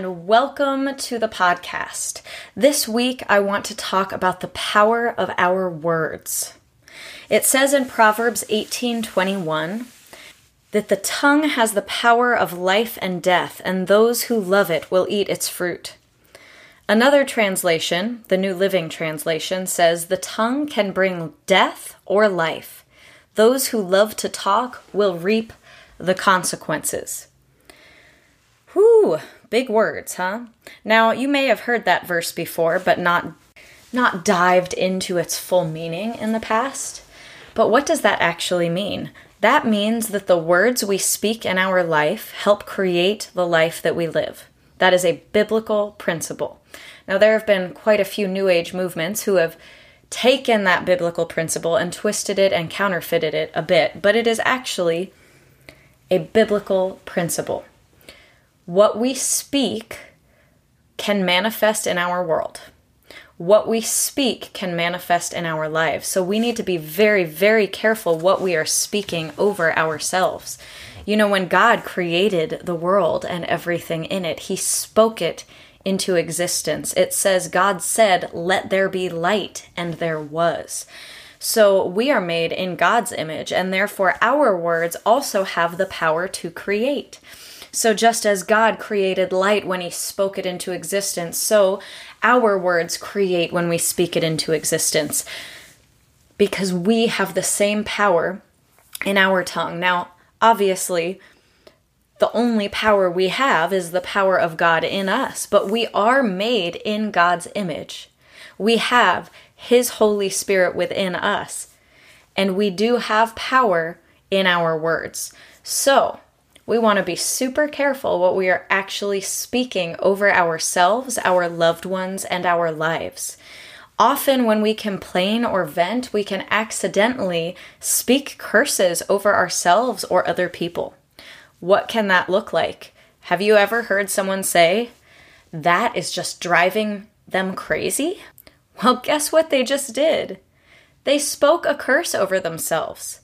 And welcome to the podcast. This week, I want to talk about the power of our words. It says in Proverbs 18:21 that the tongue has the power of life and death, and those who love it will eat its fruit. Another translation, the New Living Translation, says the tongue can bring death or life. Those who love to talk will reap the consequences. Whew, big words, huh? Now, you may have heard that verse before, but not not dived into its full meaning in the past. But what does that actually mean? That means that the words we speak in our life help create the life that we live. That is a biblical principle. Now, there have been quite a few New Age movements who have taken that biblical principle and twisted it and counterfeited it a bit, but it is actually a biblical principle what we speak can manifest in our world. What we speak can manifest in our lives. So we need to be very, very careful what we are speaking over ourselves. You know, when God created the world and everything in it, He spoke it into existence. It says, God said, Let there be light, and there was. So we are made in God's image, and therefore our words also have the power to create. So, just as God created light when He spoke it into existence, so our words create when we speak it into existence. Because we have the same power in our tongue. Now, obviously, the only power we have is the power of God in us, but we are made in God's image. We have His Holy Spirit within us, and we do have power in our words. So, we want to be super careful what we are actually speaking over ourselves, our loved ones, and our lives. Often, when we complain or vent, we can accidentally speak curses over ourselves or other people. What can that look like? Have you ever heard someone say, That is just driving them crazy? Well, guess what they just did? They spoke a curse over themselves.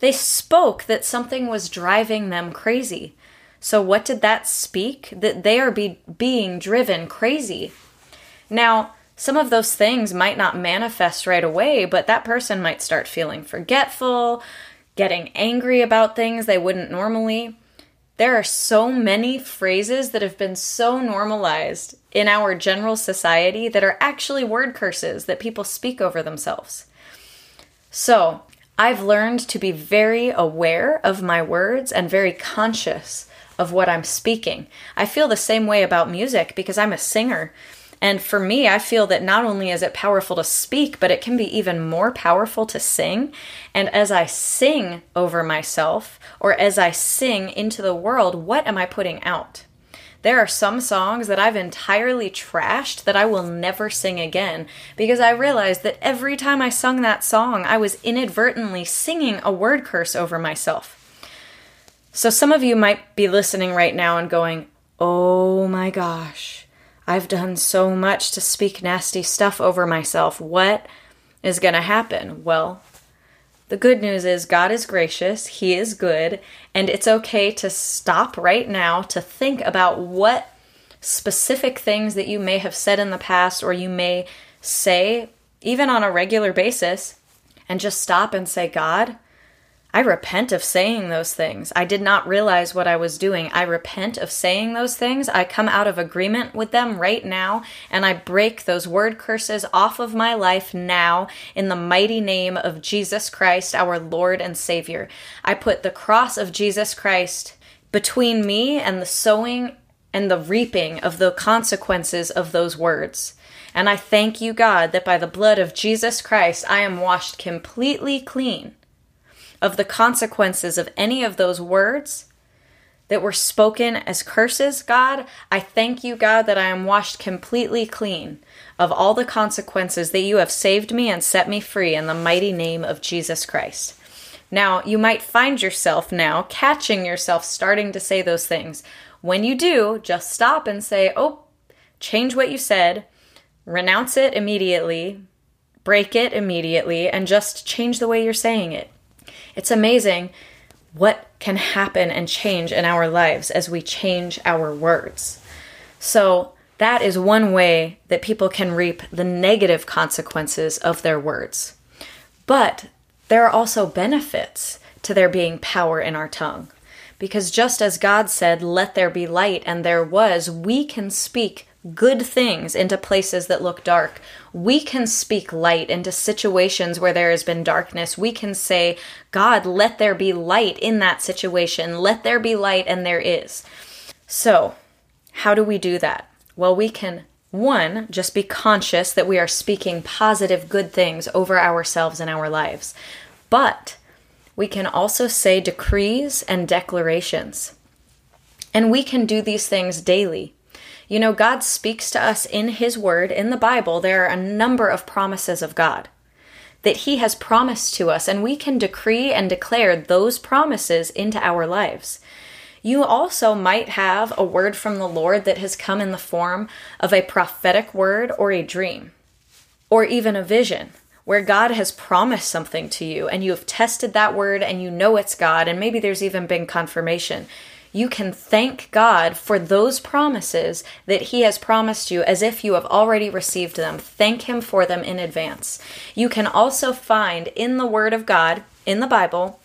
They spoke that something was driving them crazy. So, what did that speak? That they are be- being driven crazy. Now, some of those things might not manifest right away, but that person might start feeling forgetful, getting angry about things they wouldn't normally. There are so many phrases that have been so normalized in our general society that are actually word curses that people speak over themselves. So, I've learned to be very aware of my words and very conscious of what I'm speaking. I feel the same way about music because I'm a singer. And for me, I feel that not only is it powerful to speak, but it can be even more powerful to sing. And as I sing over myself, or as I sing into the world, what am I putting out? There are some songs that I've entirely trashed that I will never sing again because I realized that every time I sung that song, I was inadvertently singing a word curse over myself. So some of you might be listening right now and going, Oh my gosh, I've done so much to speak nasty stuff over myself. What is going to happen? Well, the good news is God is gracious, He is good, and it's okay to stop right now to think about what specific things that you may have said in the past or you may say even on a regular basis and just stop and say, God, I repent of saying those things. I did not realize what I was doing. I repent of saying those things. I come out of agreement with them right now, and I break those word curses off of my life now in the mighty name of Jesus Christ, our Lord and Savior. I put the cross of Jesus Christ between me and the sowing and the reaping of the consequences of those words. And I thank you, God, that by the blood of Jesus Christ, I am washed completely clean of the consequences of any of those words that were spoken as curses, God, I thank you, God, that I am washed completely clean of all the consequences that you have saved me and set me free in the mighty name of Jesus Christ. Now, you might find yourself now catching yourself starting to say those things. When you do, just stop and say, Oh, change what you said, renounce it immediately, break it immediately, and just change the way you're saying it. It's amazing what can happen and change in our lives as we change our words. So, that is one way that people can reap the negative consequences of their words. But there are also benefits to there being power in our tongue. Because just as God said, Let there be light, and there was, we can speak good things into places that look dark. We can speak light into situations where there has been darkness. We can say, God, let there be light in that situation. Let there be light, and there is. So, how do we do that? Well, we can, one, just be conscious that we are speaking positive, good things over ourselves and our lives. But we can also say decrees and declarations. And we can do these things daily. You know, God speaks to us in His Word, in the Bible. There are a number of promises of God that He has promised to us, and we can decree and declare those promises into our lives. You also might have a word from the Lord that has come in the form of a prophetic word or a dream, or even a vision where God has promised something to you and you have tested that word and you know it's God, and maybe there's even been confirmation you can thank God for those promises that He has promised you as if you have already received them. Thank Him for them in advance. You can also find in the Word of God, in the Bible,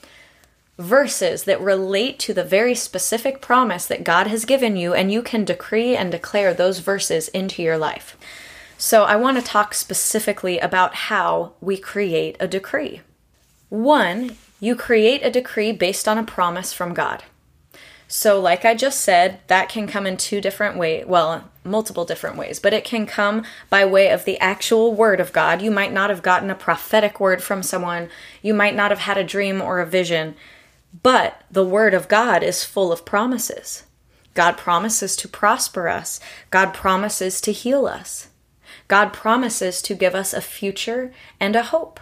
verses that relate to the very specific promise that God has given you, and you can decree and declare those verses into your life. So, I want to talk specifically about how we create a decree. One, you create a decree based on a promise from God. So, like I just said, that can come in two different ways. Well, multiple different ways, but it can come by way of the actual word of God. You might not have gotten a prophetic word from someone, you might not have had a dream or a vision, but the word of God is full of promises. God promises to prosper us, God promises to heal us, God promises to give us a future and a hope.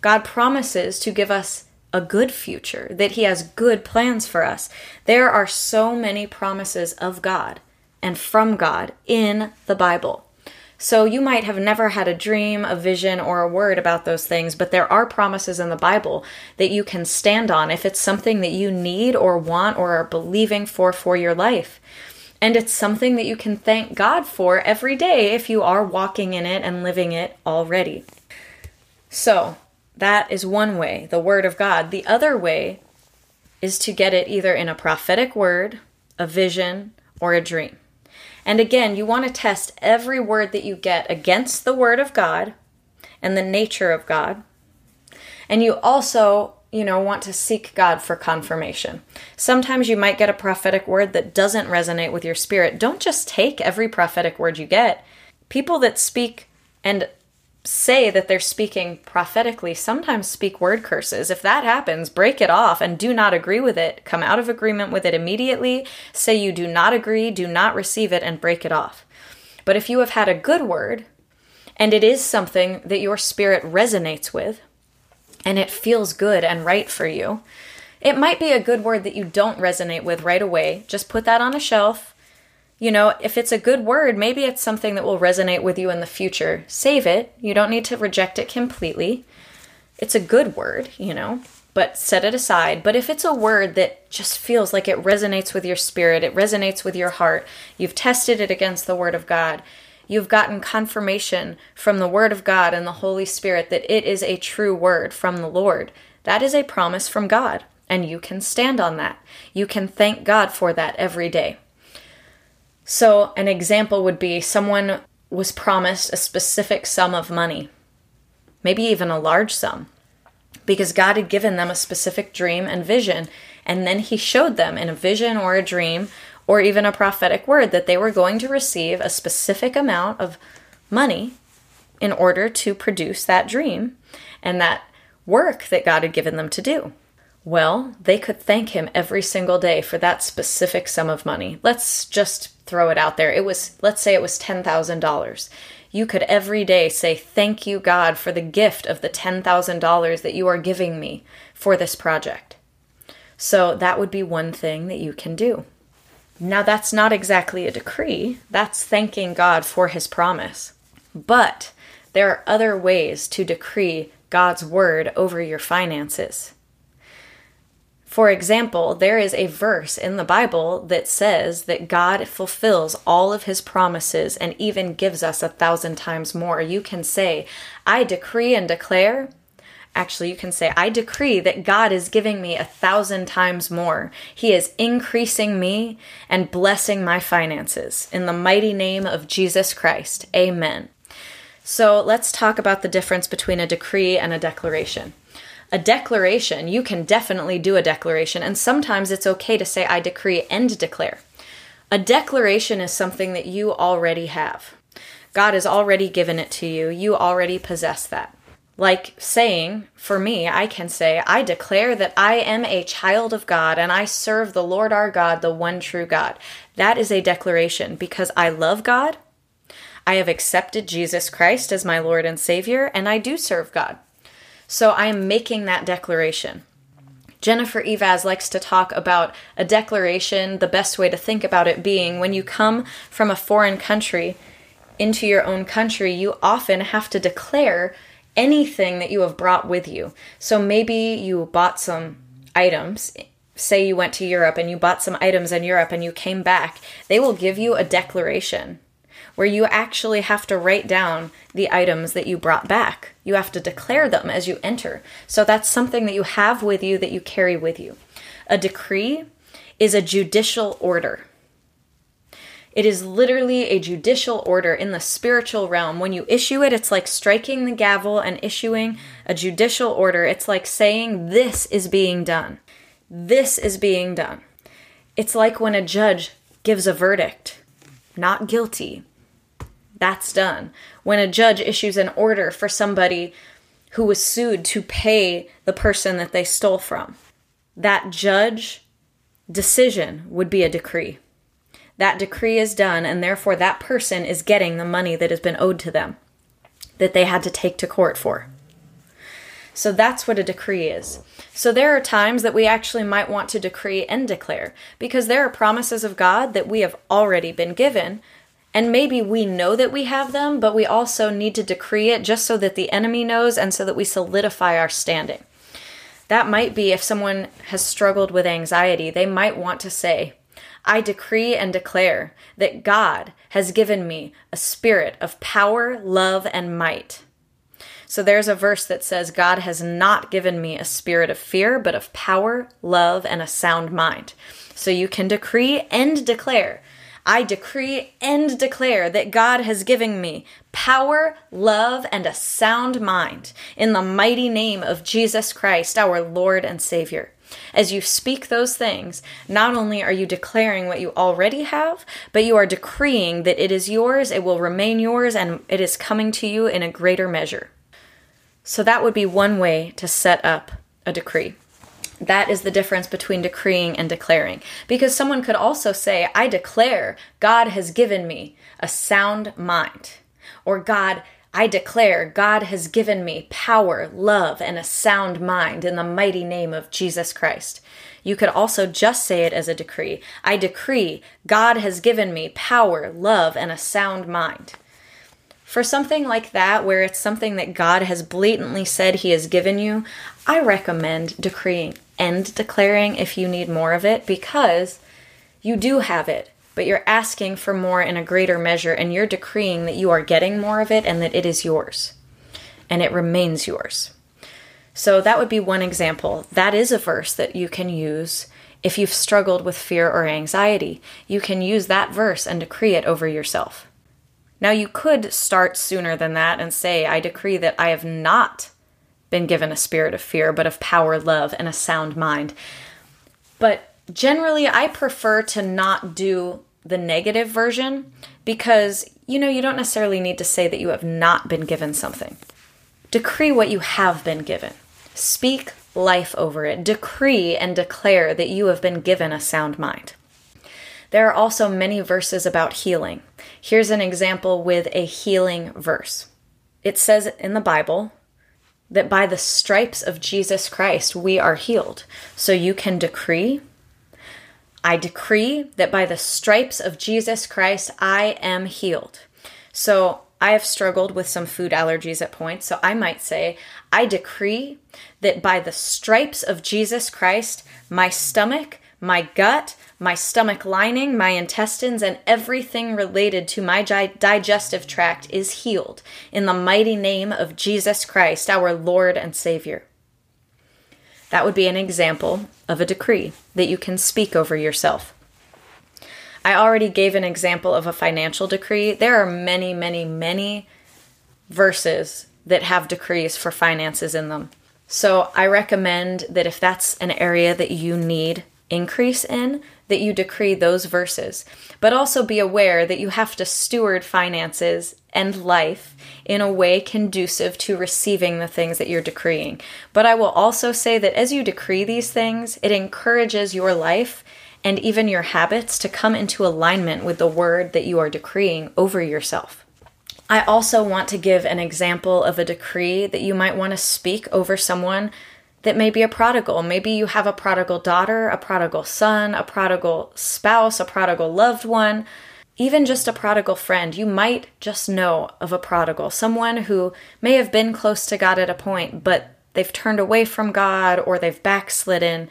God promises to give us a good future, that He has good plans for us. There are so many promises of God and from God in the Bible. So you might have never had a dream, a vision, or a word about those things, but there are promises in the Bible that you can stand on if it's something that you need or want or are believing for for your life. And it's something that you can thank God for every day if you are walking in it and living it already. So, that is one way, the Word of God. The other way is to get it either in a prophetic word, a vision, or a dream. And again, you want to test every word that you get against the Word of God and the nature of God. And you also, you know, want to seek God for confirmation. Sometimes you might get a prophetic word that doesn't resonate with your spirit. Don't just take every prophetic word you get. People that speak and say that they're speaking prophetically sometimes speak word curses. If that happens, break it off and do not agree with it. Come out of agreement with it immediately. Say you do not agree, do not receive it, and break it off. But if you have had a good word, and it is something that your spirit resonates with, and it feels good and right for you, it might be a good word that you don't resonate with right away. Just put that on a shelf you know, if it's a good word, maybe it's something that will resonate with you in the future. Save it. You don't need to reject it completely. It's a good word, you know, but set it aside. But if it's a word that just feels like it resonates with your spirit, it resonates with your heart, you've tested it against the Word of God, you've gotten confirmation from the Word of God and the Holy Spirit that it is a true word from the Lord, that is a promise from God. And you can stand on that. You can thank God for that every day. So, an example would be someone was promised a specific sum of money, maybe even a large sum, because God had given them a specific dream and vision, and then He showed them in a vision or a dream or even a prophetic word that they were going to receive a specific amount of money in order to produce that dream and that work that God had given them to do. Well, they could thank him every single day for that specific sum of money. Let's just throw it out there. It was, let's say it was $10,000. You could every day say, Thank you, God, for the gift of the $10,000 that you are giving me for this project. So that would be one thing that you can do. Now, that's not exactly a decree, that's thanking God for his promise. But there are other ways to decree God's word over your finances. For example, there is a verse in the Bible that says that God fulfills all of his promises and even gives us a thousand times more. You can say, I decree and declare. Actually, you can say, I decree that God is giving me a thousand times more. He is increasing me and blessing my finances. In the mighty name of Jesus Christ. Amen. So let's talk about the difference between a decree and a declaration a declaration, you can definitely do a declaration, and sometimes it's okay to say, I decree and declare. A declaration is something that you already have. God has already given it to you, you already possess that. Like saying, for me, I can say, I declare that I am a child of God and I serve the Lord our God, the one true God. That is a declaration because I love God, I have accepted Jesus Christ as my Lord and Savior, and I do serve God. So I am making that declaration. Jennifer Eivaz likes to talk about a declaration, the best way to think about it being when you come from a foreign country into your own country, you often have to declare anything that you have brought with you. So maybe you bought some items. Say you went to Europe and you bought some items in Europe and you came back. They will give you a declaration where you actually have to write down the items that you brought back. You have to declare them as you enter. So that's something that you have with you that you carry with you. A decree is a judicial order. It is literally a judicial order in the spiritual realm. When you issue it, it's like striking the gavel and issuing a judicial order. It's like saying, This is being done. This is being done. It's like when a judge gives a verdict not guilty, that's done. When a judge issues an order for somebody who was sued to pay the person that they stole from, that judge decision would be a decree. That decree is done, and therefore that person is getting the money that has been owed to them, that they had to take to court for. So that's what a decree is. So there are times that we actually might want to decree and declare because there are promises of God that we have already been given, and maybe we know that we have them, but we also need to decree it just so that the enemy knows and so that we solidify our standing. That might be if someone has struggled with anxiety, they might want to say, I decree and declare that God has given me a spirit of power, love, and might. So there's a verse that says, God has not given me a spirit of fear, but of power, love, and a sound mind. So you can decree and declare I decree and declare that God has given me power, love, and a sound mind in the mighty name of Jesus Christ, our Lord and Savior. As you speak those things, not only are you declaring what you already have, but you are decreeing that it is yours, it will remain yours, and it is coming to you in a greater measure. So that would be one way to set up a decree. That is the difference between decreeing and declaring. Because someone could also say, I declare God has given me a sound mind. Or God, I declare God has given me power, love, and a sound mind in the mighty name of Jesus Christ. You could also just say it as a decree. I decree God has given me power, love, and a sound mind. For something like that, where it's something that God has blatantly said He has given you, I recommend decreeing and declaring if you need more of it because you do have it, but you're asking for more in a greater measure and you're decreeing that you are getting more of it and that it is yours and it remains yours. So that would be one example. That is a verse that you can use if you've struggled with fear or anxiety. You can use that verse and decree it over yourself. Now, you could start sooner than that and say, I decree that I have not been given a spirit of fear, but of power, love, and a sound mind. But generally, I prefer to not do the negative version because, you know, you don't necessarily need to say that you have not been given something. Decree what you have been given. Speak life over it. Decree and declare that you have been given a sound mind. There are also many verses about healing. Here's an example with a healing verse. It says in the Bible, that by the stripes of Jesus Christ we are healed. So you can decree, I decree that by the stripes of Jesus Christ I am healed. So I have struggled with some food allergies at points, so I might say, I decree that by the stripes of Jesus Christ, my stomach, my gut, my stomach lining, my intestines, and everything related to my digestive tract is healed in the mighty name of Jesus Christ, our Lord and Savior. That would be an example of a decree that you can speak over yourself. I already gave an example of a financial decree. There are many, many, many verses that have decrees for finances in them. So I recommend that if that's an area that you need increase in, that you decree those verses. But also be aware that you have to steward finances and life in a way conducive to receiving the things that you're decreeing. But I will also say that as you decree these things, it encourages your life and even your habits to come into alignment with the word that you are decreeing over yourself. I also want to give an example of a decree that you might want to speak over someone that may be a prodigal. Maybe you have a prodigal daughter, a prodigal son, a prodigal spouse, a prodigal loved one, even just a prodigal friend. You might just know of a prodigal, someone who may have been close to God at a point, but they've turned away from God or they've backslidden.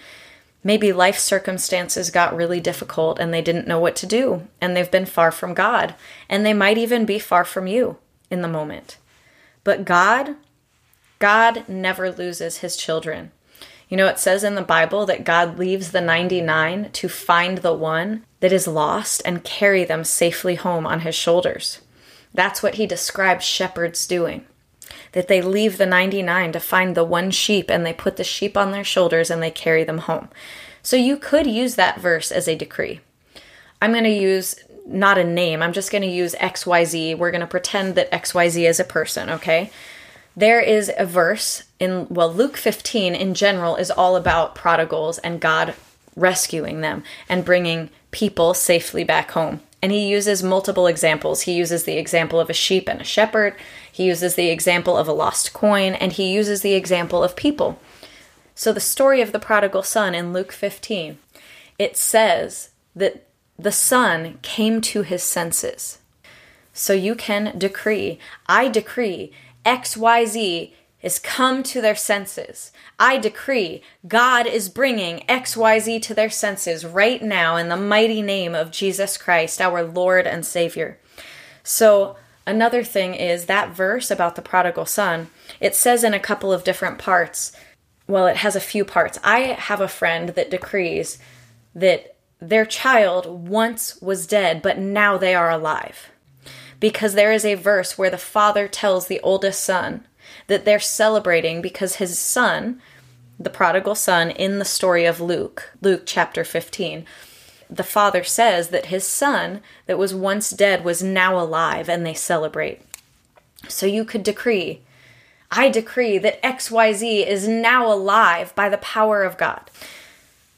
Maybe life circumstances got really difficult and they didn't know what to do, and they've been far from God, and they might even be far from you in the moment. But God God never loses his children. You know, it says in the Bible that God leaves the 99 to find the one that is lost and carry them safely home on his shoulders. That's what he describes shepherds doing. That they leave the 99 to find the one sheep and they put the sheep on their shoulders and they carry them home. So you could use that verse as a decree. I'm going to use not a name, I'm just going to use XYZ. We're going to pretend that XYZ is a person, okay? There is a verse in, well, Luke 15 in general is all about prodigals and God rescuing them and bringing people safely back home. And he uses multiple examples. He uses the example of a sheep and a shepherd, he uses the example of a lost coin, and he uses the example of people. So, the story of the prodigal son in Luke 15, it says that the son came to his senses. So, you can decree, I decree XYZ is come to their senses. I decree God is bringing XYZ to their senses right now in the mighty name of Jesus Christ, our Lord and Savior. So, another thing is that verse about the prodigal son, it says in a couple of different parts. Well, it has a few parts. I have a friend that decrees that their child once was dead, but now they are alive because there is a verse where the father tells the oldest son that they're celebrating because his son, the prodigal son in the story of Luke, Luke chapter 15, the father says that his son that was once dead was now alive and they celebrate. So you could decree, I decree that XYZ is now alive by the power of God.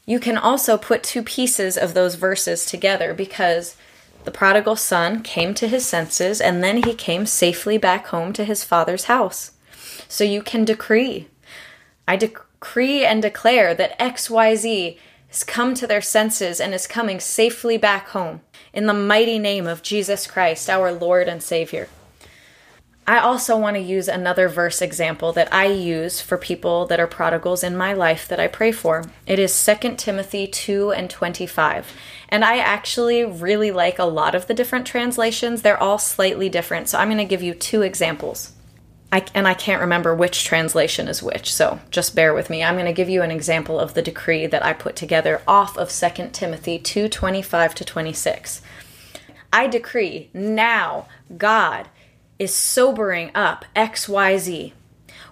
You can also put two pieces of those verses together because the prodigal son came to his senses, and then he came safely back home to his father's house. So you can decree. I decree and declare that XYZ has come to their senses and is coming safely back home. In the mighty name of Jesus Christ, our Lord and Savior. I also want to use another verse example that I use for people that are prodigals in my life that I pray for. It is 2 Timothy 2 and 25. And I actually really like a lot of the different translations. They're all slightly different. So I'm going to give you two examples. I, and I can't remember which translation is which, so just bear with me. I'm going to give you an example of the decree that I put together off of 2 Timothy 2:25 to 26. I decree now God is sobering up XYZ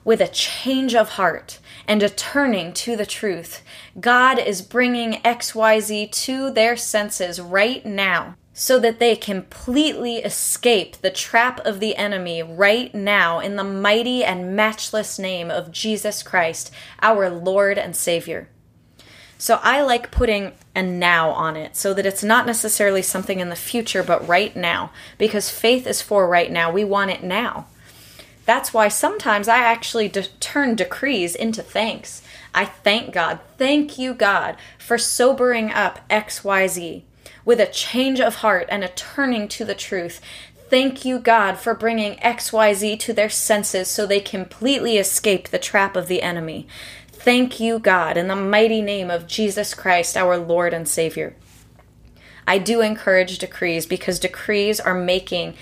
with a change of heart and a turning to the truth. God is bringing XYZ to their senses right now so that they completely escape the trap of the enemy right now in the mighty and matchless name of Jesus Christ, our Lord and Savior. So I like putting a now on it so that it's not necessarily something in the future, but right now, because faith is for right now. We want it now. That's why sometimes I actually de- turn decrees into thanks. I thank God. Thank you, God, for sobering up XYZ with a change of heart and a turning to the truth. Thank you, God, for bringing XYZ to their senses so they completely escape the trap of the enemy. Thank you, God, in the mighty name of Jesus Christ, our Lord and Savior. I do encourage decrees because decrees are making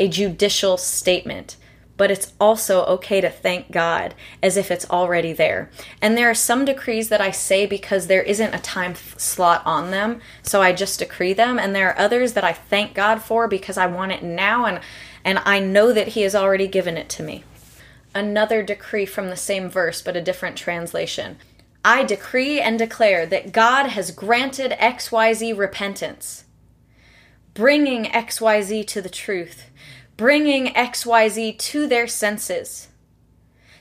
a judicial statement but it's also okay to thank God as if it's already there. And there are some decrees that I say because there isn't a time slot on them, so I just decree them, and there are others that I thank God for because I want it now and and I know that he has already given it to me. Another decree from the same verse but a different translation. I decree and declare that God has granted XYZ repentance, bringing XYZ to the truth bringing XYZ to their senses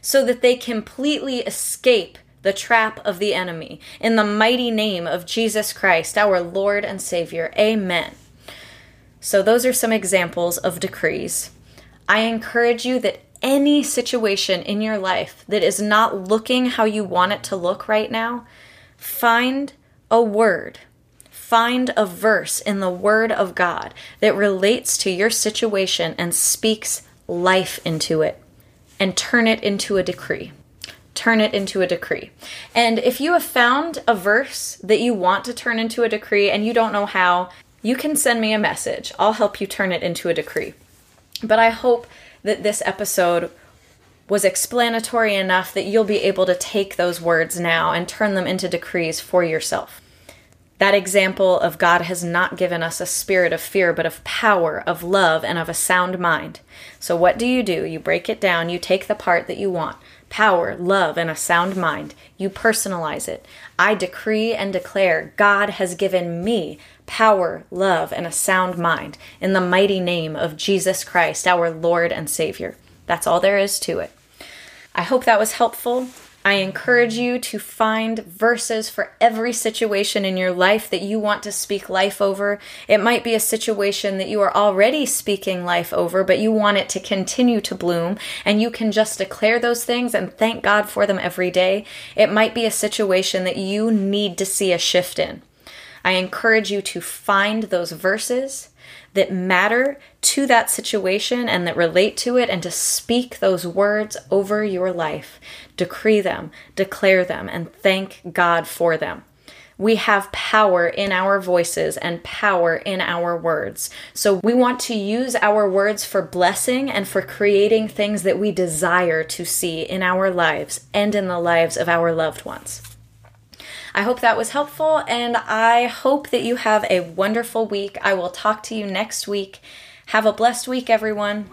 so that they completely escape the trap of the enemy. In the mighty name of Jesus Christ, our Lord and Savior. Amen. So, those are some examples of decrees. I encourage you that any situation in your life that is not looking how you want it to look right now, find a word find a verse in the Word of God that relates to your situation and speaks life into it, and turn it into a decree. Turn it into a decree. And if you have found a verse that you want to turn into a decree and you don't know how, you can send me a message. I'll help you turn it into a decree. But I hope that this episode was explanatory enough that you'll be able to take those words now and turn them into decrees for yourself. That example of God has not given us a spirit of fear, but of power, of love, and of a sound mind. So, what do you do? You break it down, you take the part that you want power, love, and a sound mind. You personalize it. I decree and declare God has given me power, love, and a sound mind in the mighty name of Jesus Christ, our Lord and Savior. That's all there is to it. I hope that was helpful. I encourage you to find verses for every situation in your life that you want to speak life over. It might be a situation that you are already speaking life over, but you want it to continue to bloom, and you can just declare those things and thank God for them every day. It might be a situation that you need to see a shift in. I encourage you to find those verses that matter to that situation and that relate to it, and to speak those words over your life. Decree them, declare them, and thank God for them. We have power in our voices and power in our words. So we want to use our words for blessing and for creating things that we desire to see in our lives and in the lives of our loved ones. I hope that was helpful, and I hope that you have a wonderful week. I will talk to you next week. Have a blessed week, everyone.